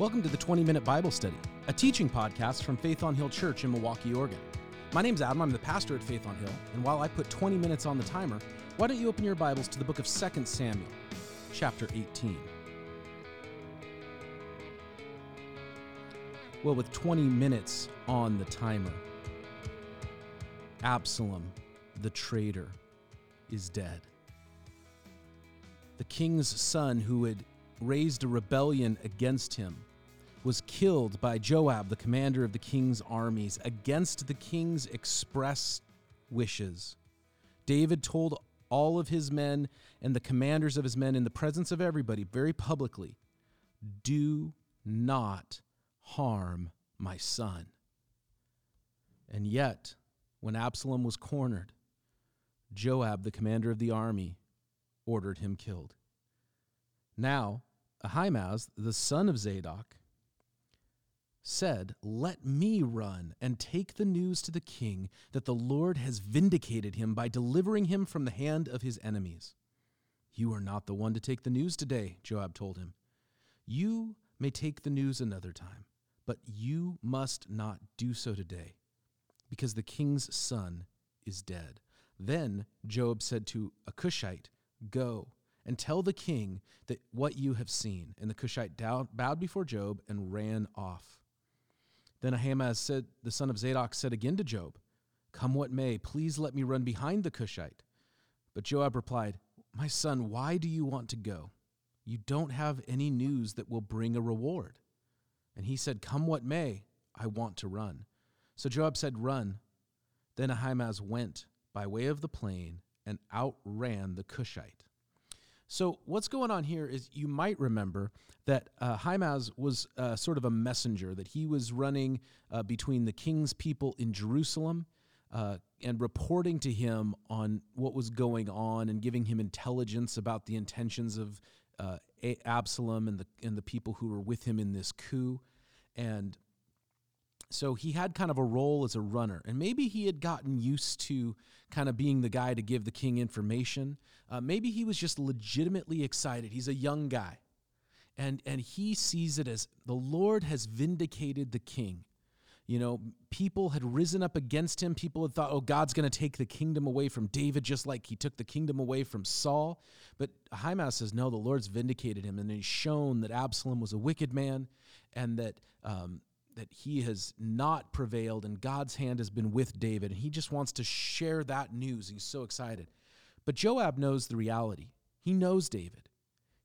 Welcome to the 20 Minute Bible Study, a teaching podcast from Faith on Hill Church in Milwaukie, Oregon. My name's Adam, I'm the pastor at Faith on Hill, and while I put 20 minutes on the timer, why don't you open your Bibles to the book of 2 Samuel, chapter 18. Well, with 20 minutes on the timer, Absalom, the traitor, is dead. The king's son, who had raised a rebellion against him, was killed by Joab, the commander of the king's armies, against the king's express wishes. David told all of his men and the commanders of his men in the presence of everybody very publicly do not harm my son. And yet, when Absalom was cornered, Joab, the commander of the army, ordered him killed. Now, Ahimaaz, the son of Zadok, said, Let me run and take the news to the king that the Lord has vindicated him by delivering him from the hand of his enemies. You are not the one to take the news today, Joab told him. You may take the news another time, but you must not do so today, because the king's son is dead. Then Joab said to a Cushite, Go and tell the king that what you have seen. And the Cushite bowed before Joab and ran off. Then Ahimaaz said, the son of Zadok said again to Joab, Come what may, please let me run behind the Cushite. But Joab replied, My son, why do you want to go? You don't have any news that will bring a reward. And he said, Come what may, I want to run. So Joab said, Run. Then Ahimaaz went by way of the plain and outran the Cushite. So what's going on here is you might remember that uh, was uh, sort of a messenger, that he was running uh, between the king's people in Jerusalem uh, and reporting to him on what was going on and giving him intelligence about the intentions of uh, Absalom and the, and the people who were with him in this coup. And so he had kind of a role as a runner, and maybe he had gotten used to kind of being the guy to give the king information. Uh, maybe he was just legitimately excited. He's a young guy, and and he sees it as the Lord has vindicated the king. You know, people had risen up against him. People had thought, oh, God's going to take the kingdom away from David, just like he took the kingdom away from Saul. But Ahimaaz says, no, the Lord's vindicated him, and he's shown that Absalom was a wicked man, and that um, that he has not prevailed and God's hand has been with David. And he just wants to share that news. He's so excited. But Joab knows the reality. He knows David.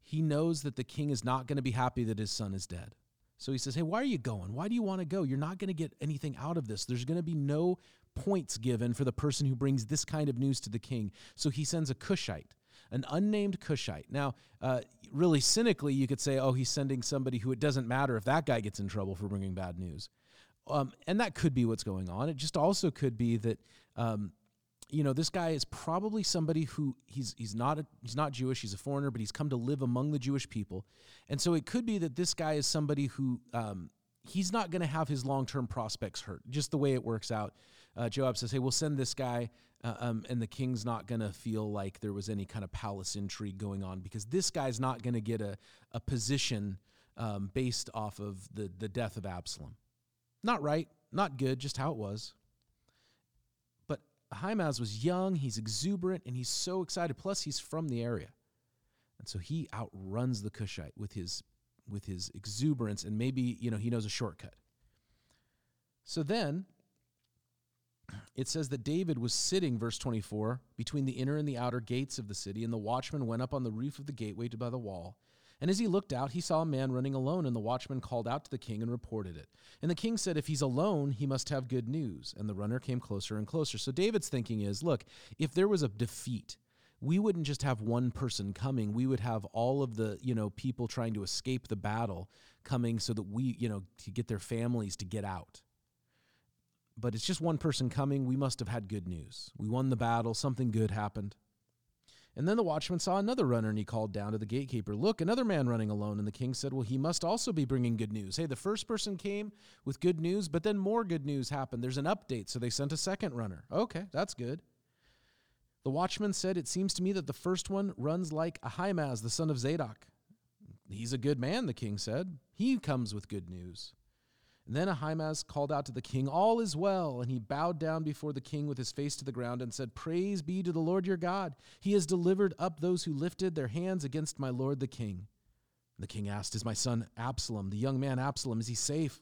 He knows that the king is not going to be happy that his son is dead. So he says, Hey, why are you going? Why do you want to go? You're not going to get anything out of this. There's going to be no points given for the person who brings this kind of news to the king. So he sends a Cushite an unnamed Cushite. Now, uh, really cynically, you could say, oh, he's sending somebody who it doesn't matter if that guy gets in trouble for bringing bad news. Um, and that could be what's going on. It just also could be that, um, you know, this guy is probably somebody who he's he's not a, he's not Jewish. He's a foreigner, but he's come to live among the Jewish people, and so it could be that this guy is somebody who um, he's not going to have his long term prospects hurt. Just the way it works out. Uh, Joab says, "Hey, we'll send this guy." Uh, um, and the king's not going to feel like there was any kind of palace intrigue going on because this guy's not going to get a, a position um, based off of the, the death of Absalom. Not right, not good, just how it was. But Ahimaaz was young, he's exuberant, and he's so excited. Plus, he's from the area. And so he outruns the Cushite with his, with his exuberance, and maybe, you know, he knows a shortcut. So then it says that David was sitting, verse 24, between the inner and the outer gates of the city, and the watchman went up on the roof of the gateway to by the wall. And as he looked out, he saw a man running alone, and the watchman called out to the king and reported it. And the king said, If he's alone, he must have good news. And the runner came closer and closer. So David's thinking is, look, if there was a defeat, we wouldn't just have one person coming. We would have all of the, you know, people trying to escape the battle coming so that we, you know, to get their families to get out but it's just one person coming. We must have had good news. We won the battle. Something good happened. And then the watchman saw another runner and he called down to the gatekeeper, Look, another man running alone. And the king said, Well, he must also be bringing good news. Hey, the first person came with good news, but then more good news happened. There's an update. So they sent a second runner. Okay, that's good. The watchman said, It seems to me that the first one runs like Ahimaaz, the son of Zadok. He's a good man, the king said. He comes with good news. Then Ahimaaz called out to the king, All is well. And he bowed down before the king with his face to the ground and said, Praise be to the Lord your God. He has delivered up those who lifted their hands against my lord the king. The king asked, Is my son Absalom, the young man Absalom, is he safe?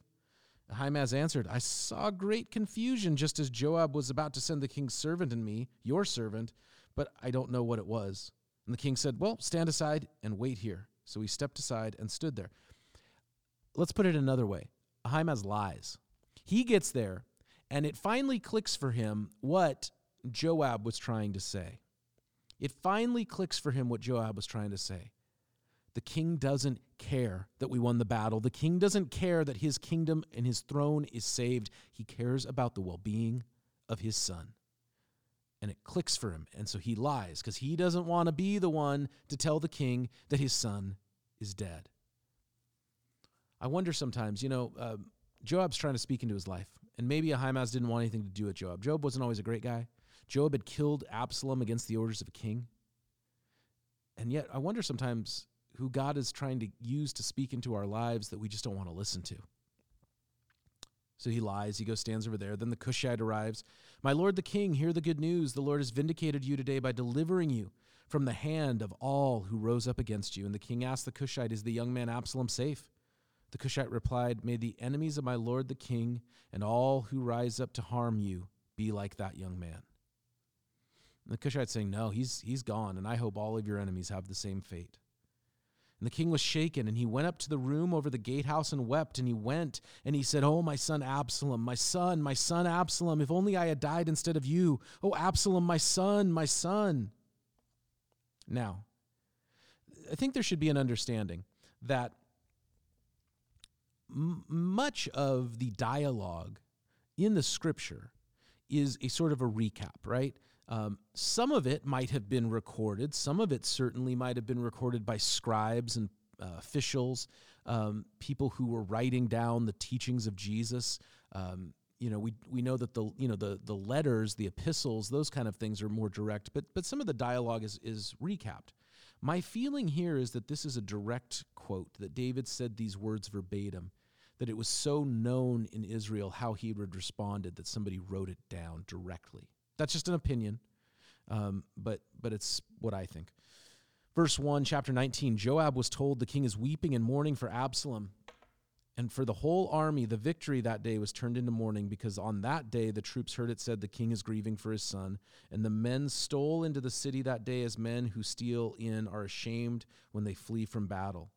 Ahimaaz answered, I saw great confusion just as Joab was about to send the king's servant and me, your servant, but I don't know what it was. And the king said, Well, stand aside and wait here. So he stepped aside and stood there. Let's put it another way Ahimaaz lies. He gets there, and it finally clicks for him what Joab was trying to say. It finally clicks for him what Joab was trying to say. The king doesn't care that we won the battle. The king doesn't care that his kingdom and his throne is saved. He cares about the well being of his son. And it clicks for him. And so he lies because he doesn't want to be the one to tell the king that his son is dead. I wonder sometimes, you know, uh, Joab's trying to speak into his life, and maybe Ahimaaz didn't want anything to do with Joab. Joab wasn't always a great guy. Joab had killed Absalom against the orders of a king. And yet, I wonder sometimes who God is trying to use to speak into our lives that we just don't want to listen to. So he lies. He goes, stands over there. Then the Cushite arrives. My lord the king, hear the good news. The Lord has vindicated you today by delivering you from the hand of all who rose up against you. And the king asked the Cushite, Is the young man Absalom safe? The Cushite replied, May the enemies of my lord the king and all who rise up to harm you be like that young man. And the Cushite saying, No, he's, he's gone, and I hope all of your enemies have the same fate. And the king was shaken, and he went up to the room over the gatehouse and wept. And he went and he said, Oh, my son Absalom, my son, my son Absalom, if only I had died instead of you. Oh, Absalom, my son, my son. Now, I think there should be an understanding that m- much of the dialogue in the scripture is a sort of a recap, right? Um, some of it might have been recorded. Some of it certainly might have been recorded by scribes and uh, officials, um, people who were writing down the teachings of Jesus. Um, you know, we we know that the you know the the letters, the epistles, those kind of things are more direct, but but some of the dialogue is is recapped. My feeling here is that this is a direct quote that David said these words verbatim that it was so known in Israel how he responded that somebody wrote it down directly. That's just an opinion, um, but but it's what I think. Verse 1, chapter 19 Joab was told the king is weeping and mourning for Absalom. And for the whole army, the victory that day was turned into mourning because on that day the troops heard it said, The king is grieving for his son. And the men stole into the city that day as men who steal in are ashamed when they flee from battle.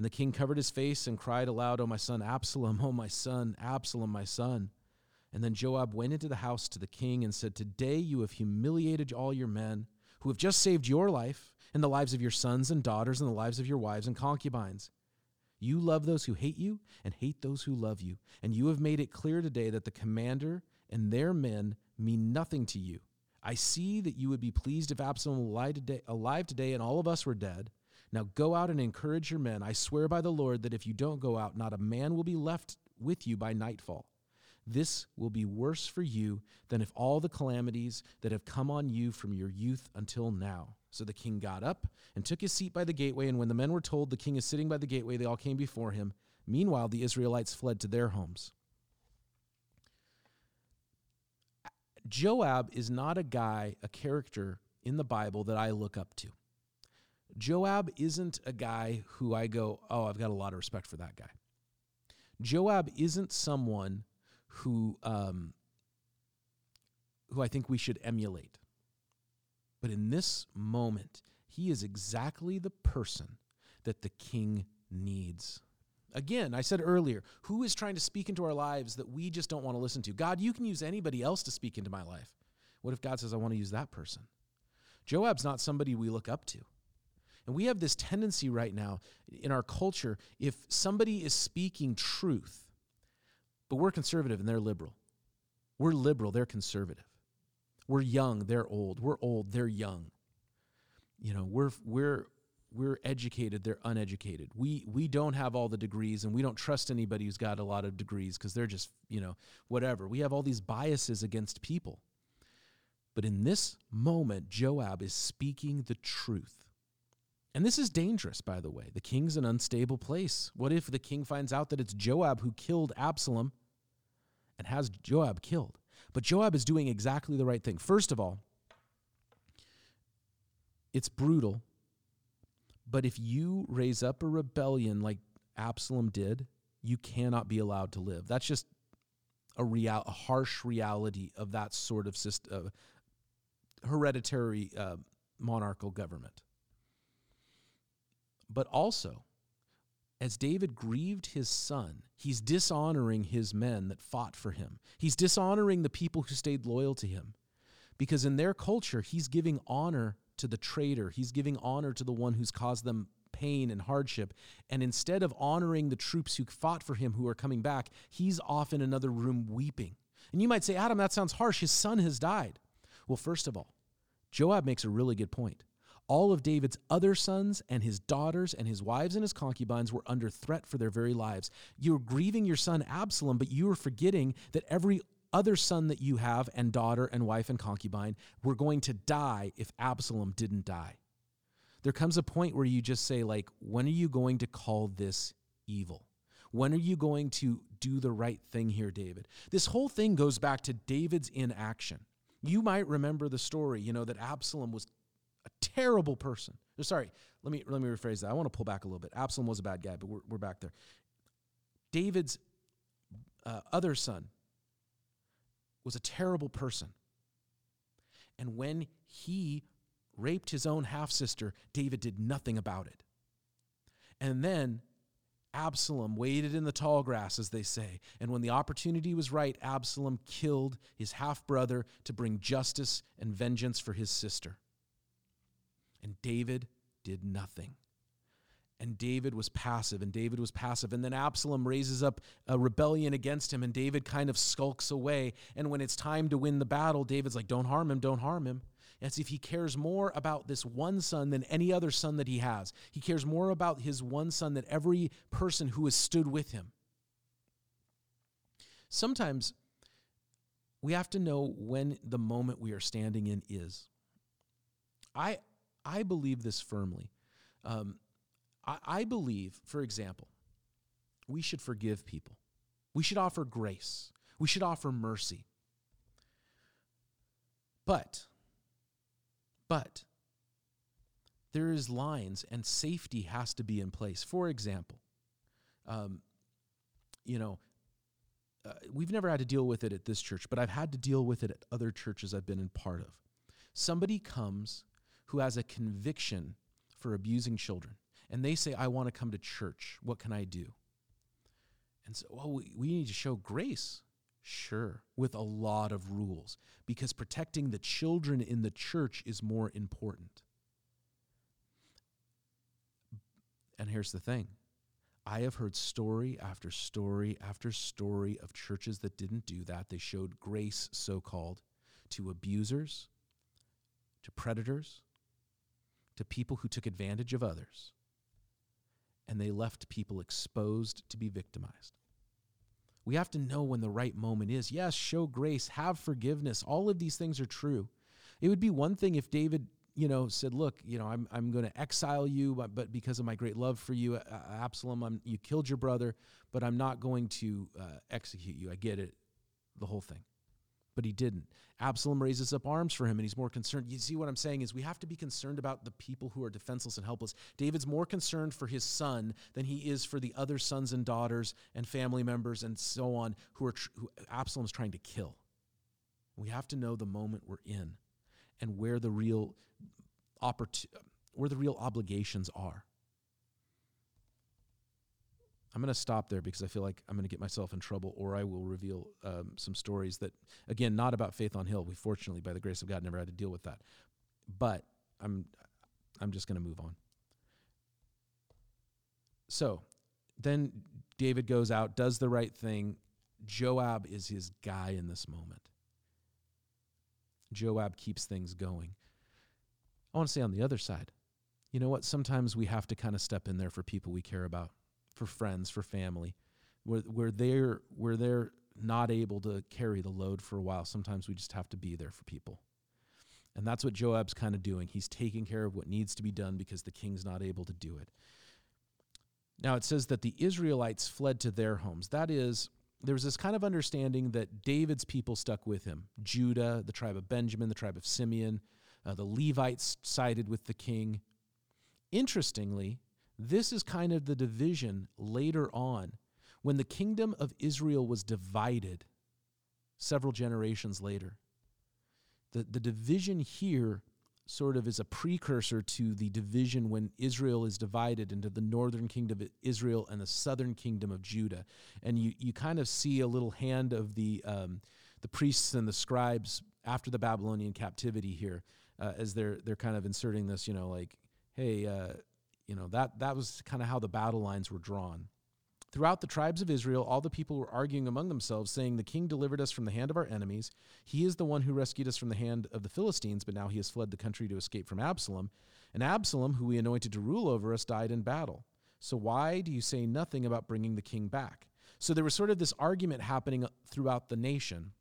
And the king covered his face and cried aloud, O my son Absalom, O my son, Absalom, my son. And then Joab went into the house to the king and said, Today you have humiliated all your men who have just saved your life and the lives of your sons and daughters and the lives of your wives and concubines. You love those who hate you and hate those who love you. And you have made it clear today that the commander and their men mean nothing to you. I see that you would be pleased if Absalom alive today, alive today and all of us were dead. Now go out and encourage your men. I swear by the Lord that if you don't go out, not a man will be left with you by nightfall. This will be worse for you than if all the calamities that have come on you from your youth until now. So the king got up and took his seat by the gateway, and when the men were told the king is sitting by the gateway, they all came before him. Meanwhile, the Israelites fled to their homes. Joab is not a guy, a character in the Bible that I look up to. Joab isn't a guy who I go, oh, I've got a lot of respect for that guy. Joab isn't someone who um, who I think we should emulate. But in this moment, he is exactly the person that the king needs. Again, I said earlier, who is trying to speak into our lives that we just don't want to listen to? God, you can use anybody else to speak into my life. What if God says, I want to use that person? Joab's not somebody we look up to. And we have this tendency right now in our culture if somebody is speaking truth, but we're conservative and they're liberal. We're liberal, they're conservative. We're young, they're old. We're old, they're young. You know, we're we're we're educated, they're uneducated. We we don't have all the degrees and we don't trust anybody who's got a lot of degrees because they're just, you know, whatever. We have all these biases against people. But in this moment, Joab is speaking the truth. And this is dangerous, by the way. The king's an unstable place. What if the king finds out that it's Joab who killed Absalom and has Joab killed? But Joab is doing exactly the right thing. First of all, it's brutal. But if you raise up a rebellion like Absalom did, you cannot be allowed to live. That's just a real, a harsh reality of that sort of system, uh, hereditary uh, monarchical government. But also, as David grieved his son, he's dishonoring his men that fought for him. He's dishonoring the people who stayed loyal to him. Because in their culture, he's giving honor to the traitor, he's giving honor to the one who's caused them pain and hardship. And instead of honoring the troops who fought for him who are coming back, he's off in another room weeping. And you might say, Adam, that sounds harsh. His son has died. Well, first of all, Joab makes a really good point. All of David's other sons and his daughters and his wives and his concubines were under threat for their very lives. You're grieving your son Absalom, but you are forgetting that every other son that you have and daughter and wife and concubine were going to die if Absalom didn't die. There comes a point where you just say like when are you going to call this evil? When are you going to do the right thing here, David? This whole thing goes back to David's inaction. You might remember the story, you know, that Absalom was a terrible person. Sorry, let me let me rephrase that. I want to pull back a little bit. Absalom was a bad guy, but we're, we're back there. David's uh, other son was a terrible person. And when he raped his own half sister, David did nothing about it. And then Absalom waited in the tall grass, as they say. And when the opportunity was right, Absalom killed his half brother to bring justice and vengeance for his sister. And David did nothing. And David was passive, and David was passive. And then Absalom raises up a rebellion against him, and David kind of skulks away. And when it's time to win the battle, David's like, Don't harm him, don't harm him. As if he cares more about this one son than any other son that he has. He cares more about his one son than every person who has stood with him. Sometimes we have to know when the moment we are standing in is. I, I believe this firmly. Um, I, I believe, for example, we should forgive people. We should offer grace. We should offer mercy. But, but, there is lines and safety has to be in place. For example, um, you know, uh, we've never had to deal with it at this church, but I've had to deal with it at other churches I've been in part of. Somebody comes who has a conviction for abusing children, and they say, I want to come to church. What can I do? And so, well, we, we need to show grace. Sure, with a lot of rules, because protecting the children in the church is more important. And here's the thing I have heard story after story after story of churches that didn't do that. They showed grace, so called, to abusers, to predators, to people who took advantage of others, and they left people exposed to be victimized. We have to know when the right moment is. Yes, show grace, have forgiveness. All of these things are true. It would be one thing if David, you know, said, "Look, you know, I'm I'm going to exile you, but, but because of my great love for you, uh, Absalom, I'm, you killed your brother, but I'm not going to uh, execute you. I get it, the whole thing." But he didn't. Absalom raises up arms for him and he's more concerned. You see what I'm saying is we have to be concerned about the people who are defenseless and helpless. David's more concerned for his son than he is for the other sons and daughters and family members and so on who are who Absalom's trying to kill. We have to know the moment we're in and where the real opport- where the real obligations are. I'm going to stop there because I feel like I'm going to get myself in trouble, or I will reveal um, some stories that, again, not about Faith on Hill. We fortunately, by the grace of God, never had to deal with that. But I'm, I'm just going to move on. So, then David goes out, does the right thing. Joab is his guy in this moment. Joab keeps things going. I want to say on the other side, you know what? Sometimes we have to kind of step in there for people we care about for friends, for family, where, where they're where they're not able to carry the load for a while. Sometimes we just have to be there for people. And that's what Joab's kind of doing. He's taking care of what needs to be done because the king's not able to do it. Now it says that the Israelites fled to their homes. That is, there was this kind of understanding that David's people stuck with him Judah, the tribe of Benjamin, the tribe of Simeon, uh, the Levites sided with the king. Interestingly, this is kind of the division later on when the kingdom of Israel was divided several generations later. The, the division here sort of is a precursor to the division when Israel is divided into the northern kingdom of Israel and the southern kingdom of Judah. And you, you kind of see a little hand of the, um, the priests and the scribes after the Babylonian captivity here uh, as they're, they're kind of inserting this, you know, like, hey, uh, you know, that, that was kind of how the battle lines were drawn. Throughout the tribes of Israel, all the people were arguing among themselves, saying, The king delivered us from the hand of our enemies. He is the one who rescued us from the hand of the Philistines, but now he has fled the country to escape from Absalom. And Absalom, who we anointed to rule over us, died in battle. So why do you say nothing about bringing the king back? So there was sort of this argument happening throughout the nation.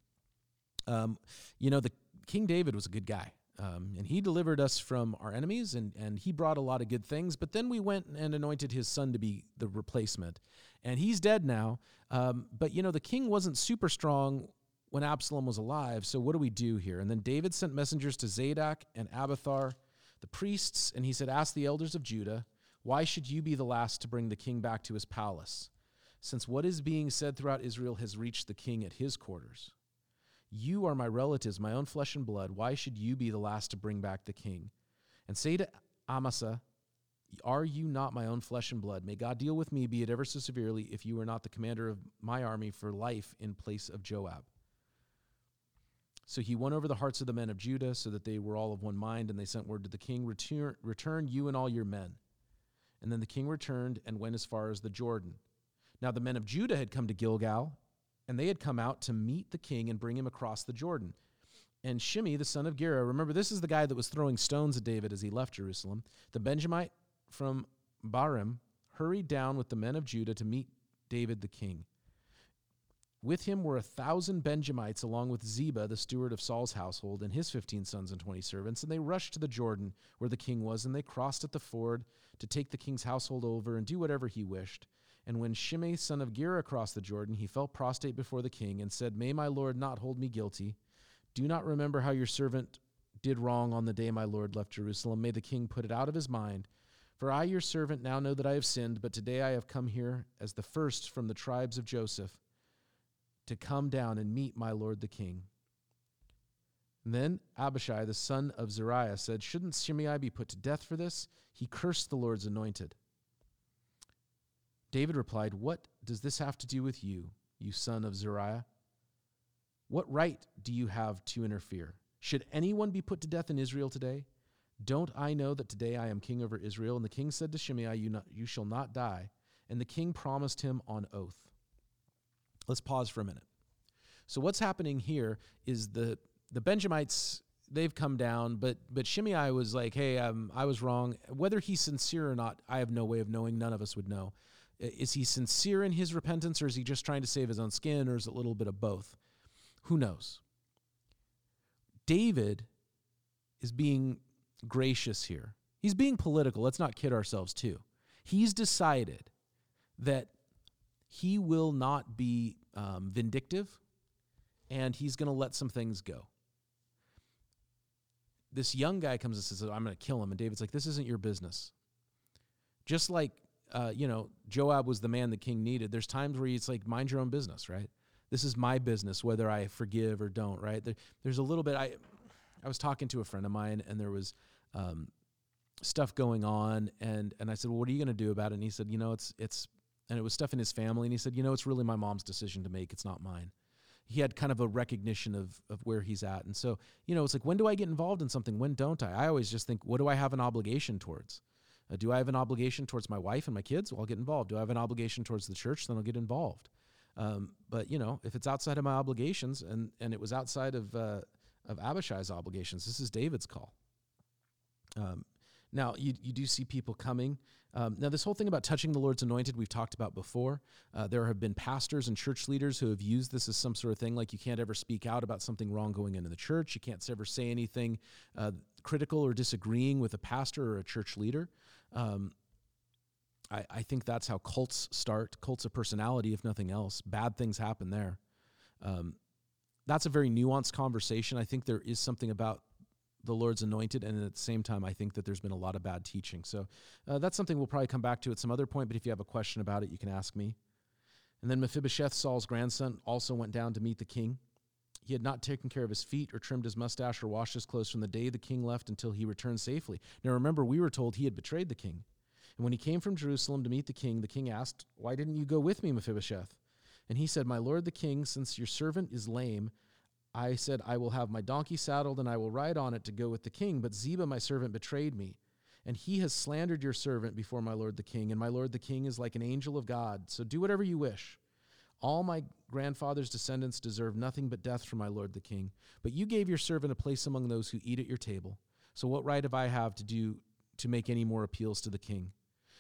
Um, you know, the King David was a good guy. Um, and he delivered us from our enemies and, and he brought a lot of good things. But then we went and anointed his son to be the replacement. And he's dead now. Um, but, you know, the king wasn't super strong when Absalom was alive. So what do we do here? And then David sent messengers to Zadok and Abiathar, the priests, and he said, Ask the elders of Judah, why should you be the last to bring the king back to his palace? Since what is being said throughout Israel has reached the king at his quarters. You are my relatives, my own flesh and blood. Why should you be the last to bring back the king? And say to Amasa, Are you not my own flesh and blood? May God deal with me, be it ever so severely, if you are not the commander of my army for life in place of Joab. So he won over the hearts of the men of Judah, so that they were all of one mind, and they sent word to the king, Return, return you and all your men. And then the king returned and went as far as the Jordan. Now the men of Judah had come to Gilgal and they had come out to meet the king and bring him across the Jordan. And Shimei, the son of Gera, remember, this is the guy that was throwing stones at David as he left Jerusalem. The Benjamite from Bahurim hurried down with the men of Judah to meet David the king. With him were a thousand Benjamites, along with Ziba, the steward of Saul's household, and his fifteen sons and twenty servants. And they rushed to the Jordan, where the king was, and they crossed at the ford to take the king's household over and do whatever he wished. And when Shimei, son of Gera, crossed the Jordan, he fell prostrate before the king and said, May my lord not hold me guilty. Do not remember how your servant did wrong on the day my lord left Jerusalem. May the king put it out of his mind. For I, your servant, now know that I have sinned, but today I have come here as the first from the tribes of Joseph to come down and meet my lord the king. And then Abishai, the son of Zeruiah, said, Shouldn't Shimei be put to death for this? He cursed the Lord's anointed. David replied, What does this have to do with you, you son of Zeruiah? What right do you have to interfere? Should anyone be put to death in Israel today? Don't I know that today I am king over Israel? And the king said to Shimei, you, not, you shall not die. And the king promised him on oath. Let's pause for a minute. So what's happening here is the the Benjamites they've come down, but but Shimei was like, hey, um, I was wrong. Whether he's sincere or not, I have no way of knowing. None of us would know. Is he sincere in his repentance or is he just trying to save his own skin or is it a little bit of both? Who knows? David is being gracious here. He's being political. Let's not kid ourselves, too. He's decided that he will not be um, vindictive and he's going to let some things go. This young guy comes and says, I'm going to kill him. And David's like, This isn't your business. Just like uh, you know, Joab was the man the king needed. There's times where it's like, mind your own business, right? This is my business, whether I forgive or don't, right? There, there's a little bit. I, I was talking to a friend of mine, and there was um, stuff going on, and and I said, well, what are you going to do about it? And he said, you know, it's it's, and it was stuff in his family, and he said, you know, it's really my mom's decision to make. It's not mine. He had kind of a recognition of of where he's at, and so you know, it's like, when do I get involved in something? When don't I? I always just think, what do I have an obligation towards? Uh, do I have an obligation towards my wife and my kids? Well, I'll get involved. Do I have an obligation towards the church? Then I'll get involved. Um, but you know, if it's outside of my obligations, and and it was outside of uh, of Abishai's obligations, this is David's call. Um, Now, you, you do see people coming. Um, now, this whole thing about touching the Lord's anointed, we've talked about before. Uh, there have been pastors and church leaders who have used this as some sort of thing, like you can't ever speak out about something wrong going into the church. You can't ever say anything uh, critical or disagreeing with a pastor or a church leader. Um, I, I think that's how cults start cults of personality, if nothing else. Bad things happen there. Um, that's a very nuanced conversation. I think there is something about the Lord's anointed, and at the same time, I think that there's been a lot of bad teaching. So uh, that's something we'll probably come back to at some other point. But if you have a question about it, you can ask me. And then Mephibosheth, Saul's grandson, also went down to meet the king. He had not taken care of his feet or trimmed his mustache or washed his clothes from the day the king left until he returned safely. Now remember, we were told he had betrayed the king. And when he came from Jerusalem to meet the king, the king asked, Why didn't you go with me, Mephibosheth? And he said, My lord the king, since your servant is lame, I said, I will have my donkey saddled and I will ride on it to go with the king. But Ziba, my servant, betrayed me. And he has slandered your servant before my lord the king. And my lord the king is like an angel of God. So do whatever you wish. All my grandfather's descendants deserve nothing but death from my lord the king. But you gave your servant a place among those who eat at your table. So what right have I have to do to make any more appeals to the king?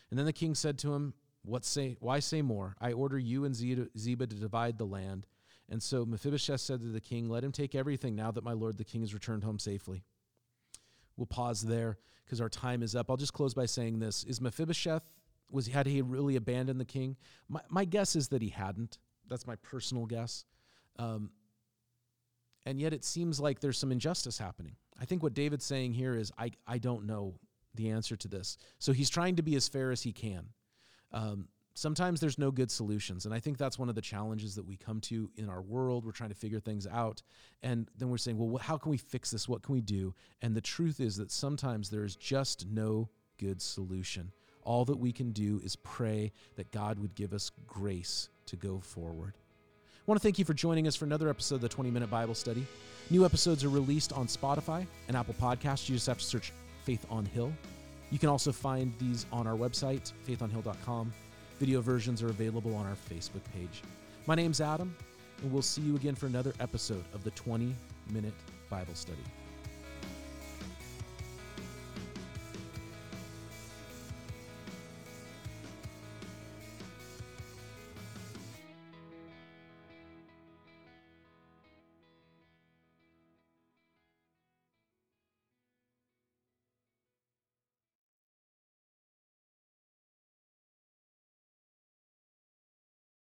And then the king said to him, What say why say more? I order you and Ziba to divide the land. And so Mephibosheth said to the king, Let him take everything now that my lord the king has returned home safely. We'll pause there because our time is up. I'll just close by saying this. Is Mephibosheth, was had he really abandoned the king? My, my guess is that he hadn't. That's my personal guess. Um, and yet it seems like there's some injustice happening. I think what David's saying here is, I, I don't know the answer to this. So he's trying to be as fair as he can. Um, sometimes there's no good solutions. And I think that's one of the challenges that we come to in our world. We're trying to figure things out. And then we're saying, well, how can we fix this? What can we do? And the truth is that sometimes there is just no good solution. All that we can do is pray that God would give us grace to go forward. I want to thank you for joining us for another episode of the 20 Minute Bible Study. New episodes are released on Spotify and Apple Podcasts. You just have to search Faith on Hill. You can also find these on our website, faithonhill.com. Video versions are available on our Facebook page. My name's Adam, and we'll see you again for another episode of the 20 Minute Bible Study.